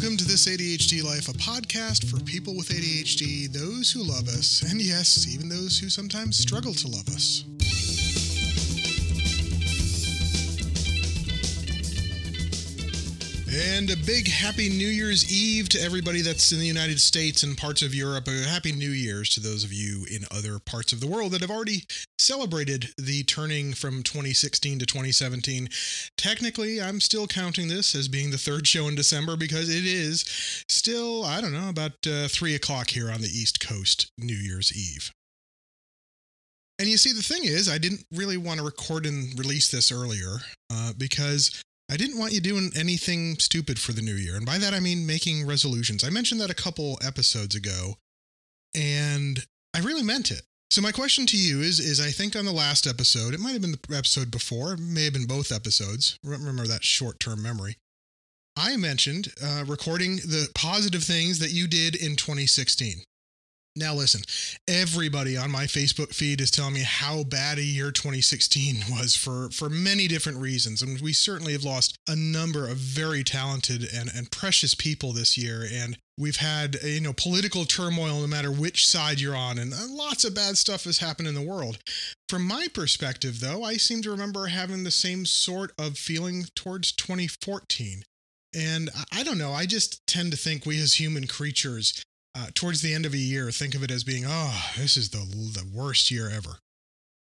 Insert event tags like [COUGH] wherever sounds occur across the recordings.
Welcome to This ADHD Life, a podcast for people with ADHD, those who love us, and yes, even those who sometimes struggle to love us. And a big happy New Year's Eve to everybody that's in the United States and parts of Europe. A happy New Year's to those of you in other parts of the world that have already celebrated the turning from 2016 to 2017. Technically, I'm still counting this as being the third show in December because it is still, I don't know, about uh, 3 o'clock here on the East Coast New Year's Eve. And you see, the thing is, I didn't really want to record and release this earlier uh, because I didn't want you doing anything stupid for the new year. And by that, I mean making resolutions. I mentioned that a couple episodes ago, and I really meant it. So my question to you is is I think on the last episode, it might have been the episode before, may have been both episodes. Remember that short-term memory. I mentioned uh, recording the positive things that you did in 2016. Now, listen, everybody on my Facebook feed is telling me how bad a year 2016 [LAUGHS] was for, for many different reasons. And we certainly have lost a number of very talented and, and precious people this year. And we've had, you know, political turmoil no matter which side you're on. And uh, lots of bad stuff has happened in the world. From my perspective, though, I seem to remember having the same sort of feeling towards 2014. And I don't know, I just tend to think we as human creatures uh, towards the end of a year, think of it as being, oh, this is the, the worst year ever.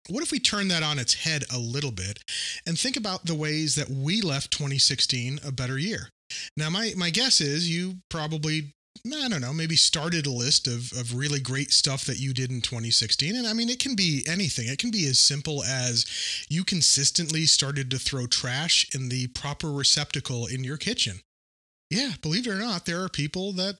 What if we turn that on its head a little bit and think about the ways that we left 2016 a better year? Now, my, my guess is you probably, I don't know, maybe started a list of, of really great stuff that you did in 2016. And I mean, it can be anything. It can be as simple as you consistently started to throw trash in the proper receptacle in your kitchen. Yeah, believe it or not, there are people that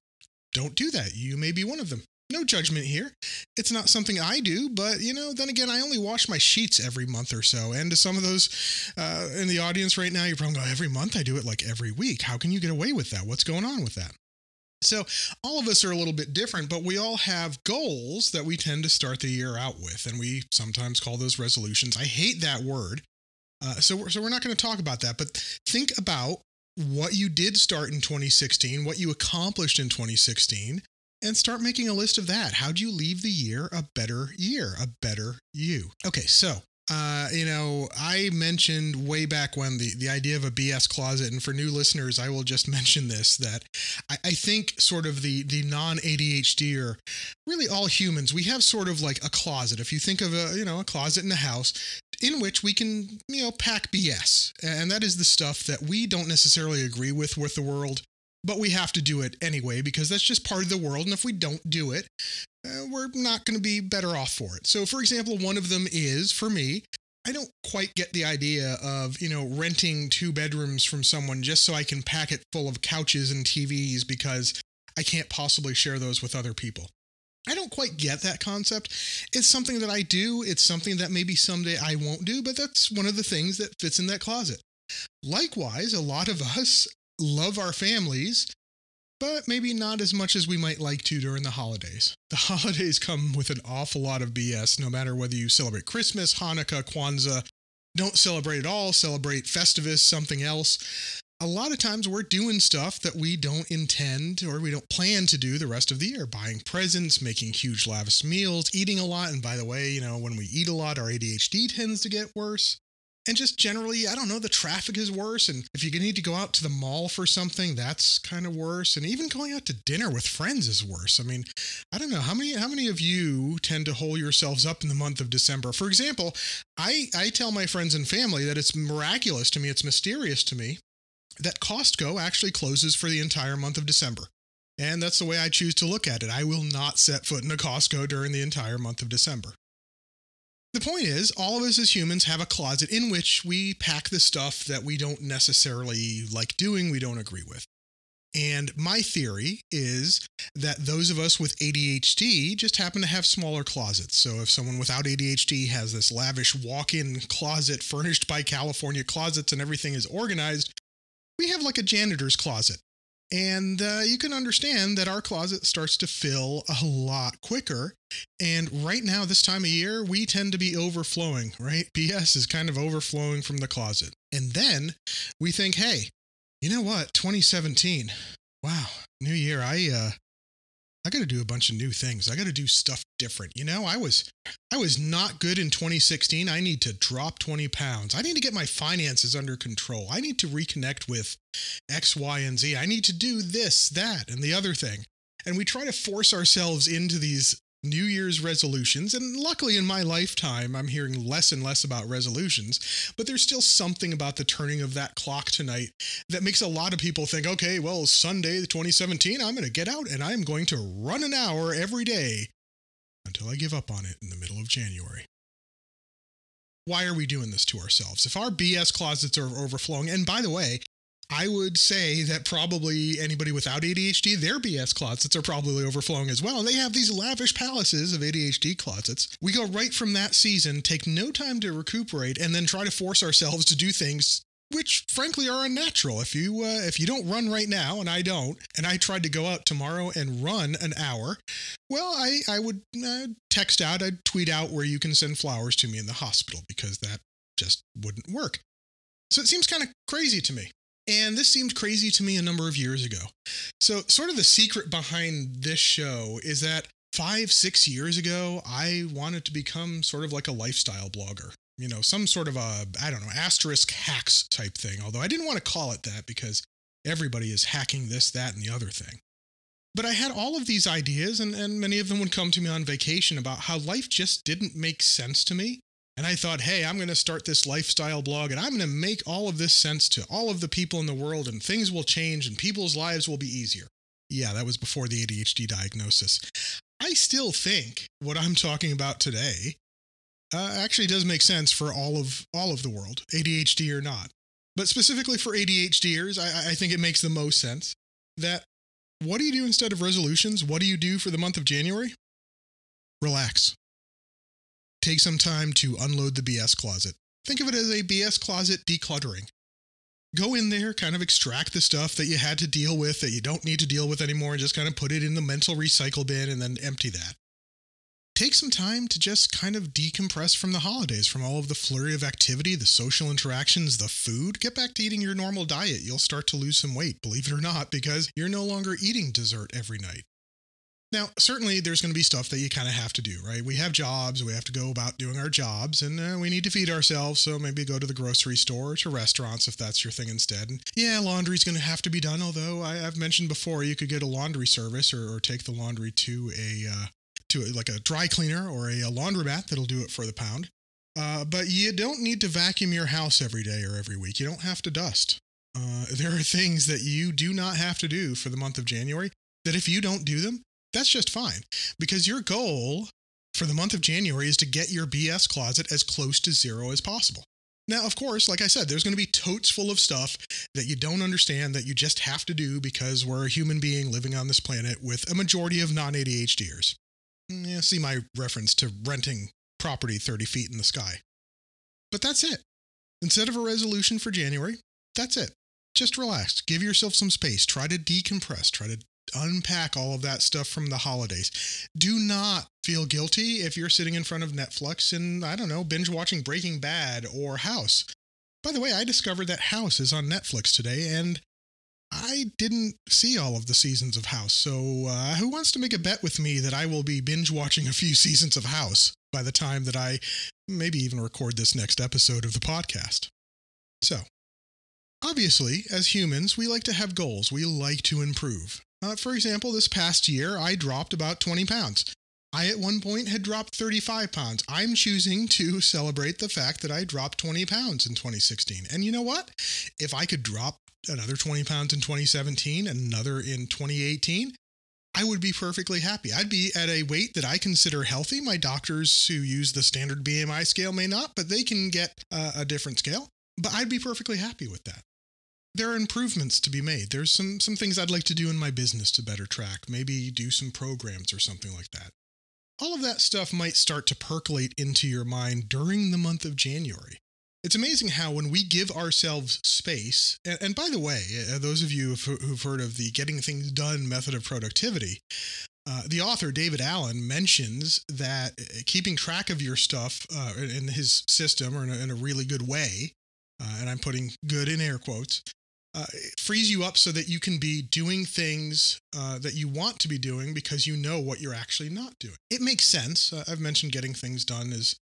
don't do that. You may be one of them. No judgment here. It's not something I do, but you know, then again, I only wash my sheets every month or so. And to some of those uh, in the audience right now, you're probably going, every month I do it like every week. How can you get away with that? What's going on with that? So, all of us are a little bit different, but we all have goals that we tend to start the year out with. And we sometimes call those resolutions. I hate that word. Uh, so, so, we're not going to talk about that, but think about what you did start in 2016, what you accomplished in 2016, and start making a list of that. How'd you leave the year a better year, a better you? Okay, so uh, you know, I mentioned way back when the, the idea of a BS closet, and for new listeners, I will just [LAUGHS] mention this that I, I think sort of the the non ADHD or really all humans, we have sort of like a closet. If you think of a you know a closet in a house, in which we can you know pack BS, and that is the stuff that we don't necessarily agree with with the world but we have to do it anyway because that's just part of the world. And if we don't do it, uh, we're not going to be better off for it. So, for example, one of them is for me, I don't quite get the idea of, you know, renting two bedrooms from someone just so I can pack it full of couches and TVs because I can't possibly share those with other people. I don't quite get that concept. It's something that I do. It's something that maybe someday I won't do, but that's one of the things that fits in that closet. Likewise, a lot of us love our families, but maybe not as much as we might like to during the holidays. The [LAUGHS] holidays come with an awful lot of BS, no matter whether you celebrate Christmas, Hanukkah, Kwanzaa, don't celebrate at all, celebrate Festivus, something else. A lot of times we're doing stuff that we don't intend or we don't plan to do the rest of the year buying presents, making huge lavish meals, eating a lot. And by the way, you know, when we eat a lot, our ADHD tends to get worse and just generally, I don't know, the traffic is worse. And if you need to go out to the mall for something, that's kind of worse. And even going out to dinner with friends is worse. I mean, I don't know how many how many of you tend to hold yourselves up in the month of December. For example, I I tell my friends and family that it's miraculous to me, it's mysterious to me that Costco actually closes for the entire month of December. And that's the way I choose to look at it. I will not set foot in a Costco during the entire month of December. The point is, all of us as humans have a closet in which we pack the stuff that we don't necessarily like doing, we don't agree with. And my theory is that those of us with ADHD just happen to have smaller closets. So if someone without ADHD has this lavish walk in closet furnished by California Closets and everything is organized, we have like a janitor's closet. And uh, you can understand that our closet starts to fill a lot quicker. And right now, this time of year, we tend to be overflowing, right? [LAUGHS] BS is kind of overflowing from the closet. And then we think, hey, you know what? 2017. wow, new year. I uh I got to do a bunch of new things. I got to do stuff different. You know, I was I was not good in 2016. I need to drop 20 pounds. I need to get my finances under control. I need to reconnect with X, Y, and Z. I need to do this, that, and the other thing. And we try to force ourselves into these New Year's resolutions. And luckily, in my lifetime, I'm hearing less and less about resolutions, but there's still something about the turning of that clock tonight that makes a lot of people think, okay, well, Sunday, the 2017, I'm going to get out and I'm going to run an hour every day until I give up on it in the middle of January. Why are we doing this to ourselves? If our BS closets are overflowing, and by the way, I would say that probably anybody without ADHD, their BS closets are probably overflowing as well. And they have these lavish palaces of ADHD closets. We go right from that season, take no time to recuperate, and then try to force ourselves to do things which frankly are unnatural. If you uh, if you don't run right now, and I don't, and I tried to go out tomorrow and run an hour, well, I I would uh, text out, I'd tweet out where you can send flowers to me in the hospital because that just wouldn't work. So it seems kind of crazy to me. And this seemed crazy to me a number of years ago. So, sort of the secret behind this show is that five, six years ago, I wanted to become sort of like a lifestyle blogger. You know, some sort of a, I don't know, asterisk hacks type thing. Although I didn't want to call it that because everybody is hacking this, that, and the other thing. But I had all of these ideas, and, and many of them would come to me on vacation about how life just didn't make sense to me. And I thought, hey, I'm going to start this lifestyle blog and I'm going to make all of this sense to all of the people in the world and things will change and people's lives will be easier. Yeah, that was before the ADHD diagnosis. I still think what I'm talking about today uh, actually does make sense for all of all of the world, ADHD or not. But specifically for ADHDers, I, I think it makes the most sense that what do you do instead of resolutions? What do you do for the month of January? Relax. Take some time to unload the BS closet. Think of it as a BS closet decluttering. Go in there, kind of extract the stuff that you had to deal with that you don't need to deal with anymore, and just kind of put it in the mental recycle bin and then empty that. Take some time to just kind of decompress from the holidays, from all of the flurry of activity, the social interactions, the food. Get back to eating your normal diet. You'll start to lose some weight, believe it or not, because you're no longer eating dessert every night. Now, certainly there's going to be stuff that you kind of have to do, right? We have jobs, we have to go about doing our jobs, and uh, we need to feed ourselves. So maybe go to the grocery store or to restaurants if that's your thing instead. And yeah, laundry's going to have to be done, although I, have mentioned before you could get a laundry service or, or take the laundry to a. Uh, to a, like a dry cleaner or a, a laundromat that'll do it for the pound. Uh, but you don't need to vacuum your house every day or every week. You don't have to dust. Uh, [LAUGHS] there are things that you do not have to do for the month of January that if you don't do them, that's just fine because your goal for the month of January is to get your BS closet as close to zero as possible. Now, of course, like I said, there's going to be totes full of stuff that you don't understand that you just have to do because we're a human being living on this planet with a majority of non ADHDers. Mm, yeah, see my reference to renting property 30 feet in the sky. But that's it. Instead of a resolution for January, that's it. Just relax. Give yourself some space. Try to decompress. Try to unpack all of that stuff from the holidays. Do not feel guilty if you're sitting in front of Netflix and, I don't know, binge watching Breaking Bad or House. By the way, I discovered that House is on Netflix today, and I didn't see all of the seasons of House. So, uh, who wants to make a bet with me that I will be binge watching a few [LAUGHS] seasons of House by the time that I maybe even record this next episode of the podcast? So, obviously, as humans, we like to have goals, we like to improve. Uh, for example, this past year, I dropped about 20 pounds. I at one point had dropped 35 pounds. I'm choosing to [LAUGHS] celebrate the fact that I dropped 20 pounds in 2016. And you know what? If I could drop another 20 pounds in 2017 and another in 2018, I would be perfectly happy. I'd be at a weight that I consider healthy. My doctors who use the standard BMI scale may not, but they can get a different scale. But I'd be perfectly happy with that there are improvements to be made. There's some some things I'd like to do in my business to better track, maybe do some programs or something like that. All of that stuff might start to percolate into your mind during the month of January. It's amazing how when we give ourselves space, and, and by the way, uh, those of you who've heard of the getting things done method of productivity, uh, the author David Allen mentions that uh, keeping track of your stuff uh, in his system or in a, in a really good way, uh, and I'm putting good in air quotes, uh, frees you up so that you can be doing things uh, that you want to be doing because you know what you're actually not doing. It makes sense. Uh, I've mentioned getting things done is,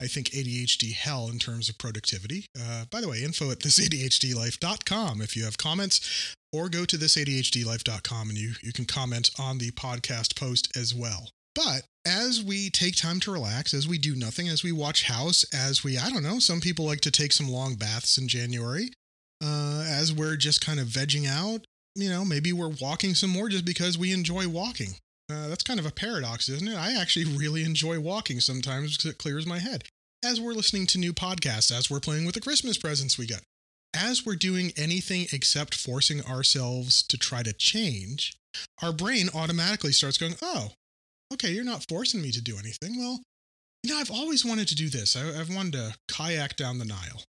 I think, ADHD hell in terms of productivity. Uh, by the way, info at thisadhdlife.com if you have comments, or go to thisadhdlife.com and you, you can comment on the podcast post as well. But as we take time to relax, as we do nothing, as we watch House, as we, I don't know, some people like to take some long baths in January uh, as we're just kind of vegging out. You know, maybe we're walking some more just because we enjoy walking. Uh, that's kind of a paradox, isn't it? I actually [LAUGHS] really enjoy walking sometimes because it clears my head. As we're listening to new podcasts, as we're playing with the Christmas presents we got, as we're doing anything except forcing ourselves to try to change, our brain automatically starts going, oh, okay, you're not forcing me to do anything. Well, you know, I've always wanted to do this. I, have wanted to kayak down the Nile.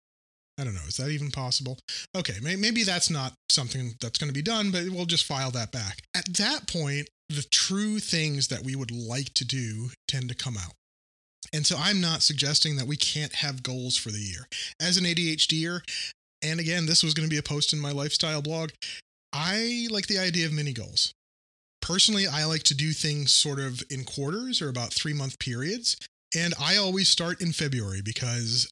I don't know. Is that even possible? Okay, may, maybe that's not something that's going to be done, but we'll just file that back. At that point, the true things that we would like to do tend to come out. And so I'm not suggesting that we can't have goals for the year. As an ADHDer, and again, this was going to be a post in my lifestyle blog, I like the idea of mini goals. Personally, I like to do things sort of in quarters or about three month periods. And I always start in February because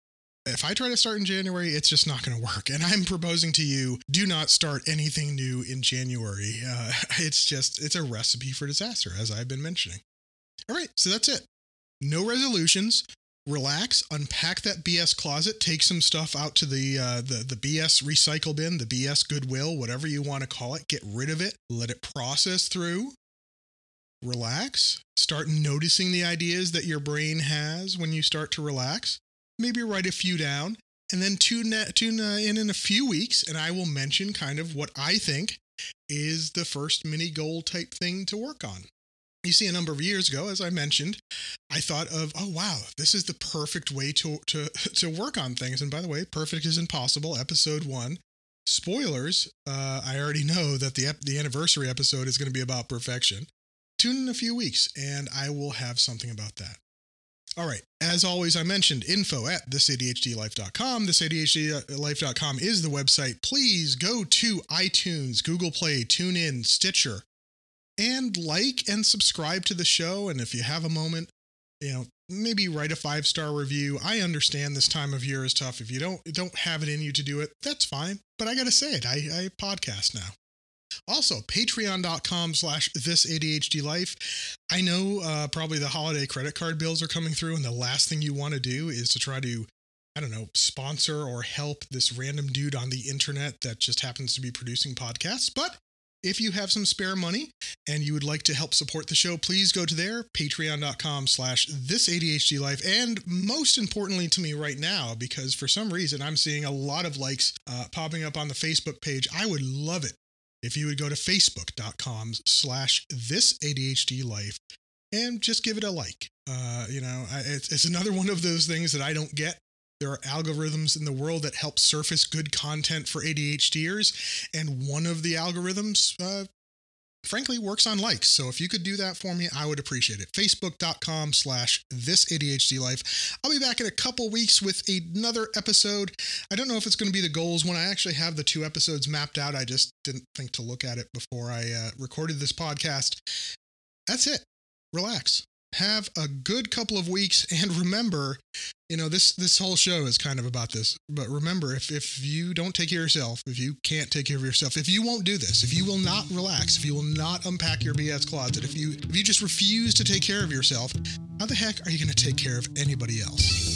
if I try to start in January, it's just not going to work. And I'm proposing to you do not start anything new in January. Uh, [LAUGHS] it's just, it's a recipe for disaster, as I've been mentioning. All right, so that's it. No resolutions. Relax, unpack that BS closet, take some stuff out to the uh, the the BS recycle bin, the BS Goodwill, whatever you want to call it. Get rid of it. Let it process through. Relax. Start noticing the ideas that your brain has when you start to relax maybe write a few down, and then tune, tune uh, in in a few weeks, and I will mention kind of what I think is the first mini goal type thing to work on. You see, a number of years ago, as I mentioned, I thought of, oh wow, this is the perfect way to to [LAUGHS] to work on things. And by the way, perfect is impossible. Episode one. Spoilers. Uh, I already know that the the anniversary episode is going to be about perfection. Tune in a few weeks, and I will have something about that. All right. As always, I mentioned info at thisadhdlife.com. Thisadhdlife.com is the website. Please go to iTunes, Google Play, TuneIn, Stitcher, and like and subscribe to the show. And if you have a moment, you know, maybe write a five star review. I understand this time of year is tough. If you don't don't have it in you to do it, that's fine. But I gotta say it. I, I podcast now. Also, patreon.com slash this ADHD life. I know uh, probably the holiday credit card bills are coming through, and the last thing you want to do is to try to, I don't know, sponsor or help this random dude on the internet that just happens to be producing podcasts. But if you have some spare money and you would like to help support the show, please go to there, patreon.com slash this ADHD life. And most importantly to me right now, because for some reason I'm seeing a lot of likes uh, popping up on the Facebook page, I would love it if you would go to facebook.com slash this ADHD life and just give it a like. Uh, you know, it's, it's another one of those things that I don't get. There are algorithms in the world that help surface good content for ADHDers, and one of the algorithms uh, frankly works on likes. So if you could do that for me, I would appreciate it. Facebook.com slash this ADHD life. I'll be back in a couple weeks with another episode. I don't know if it's going to be the goals when I actually have the two episodes mapped out. I just didn't think to look at it before I uh, recorded this podcast. That's it. Relax have a good couple of weeks [LAUGHS] and remember you know this this whole show is kind of about this but remember if if you don't take care of yourself if you can't take care of yourself if you won't do this if you will not relax if you will not unpack your bs closet if you if you just refuse to take care of yourself how the heck are you going to take care of anybody else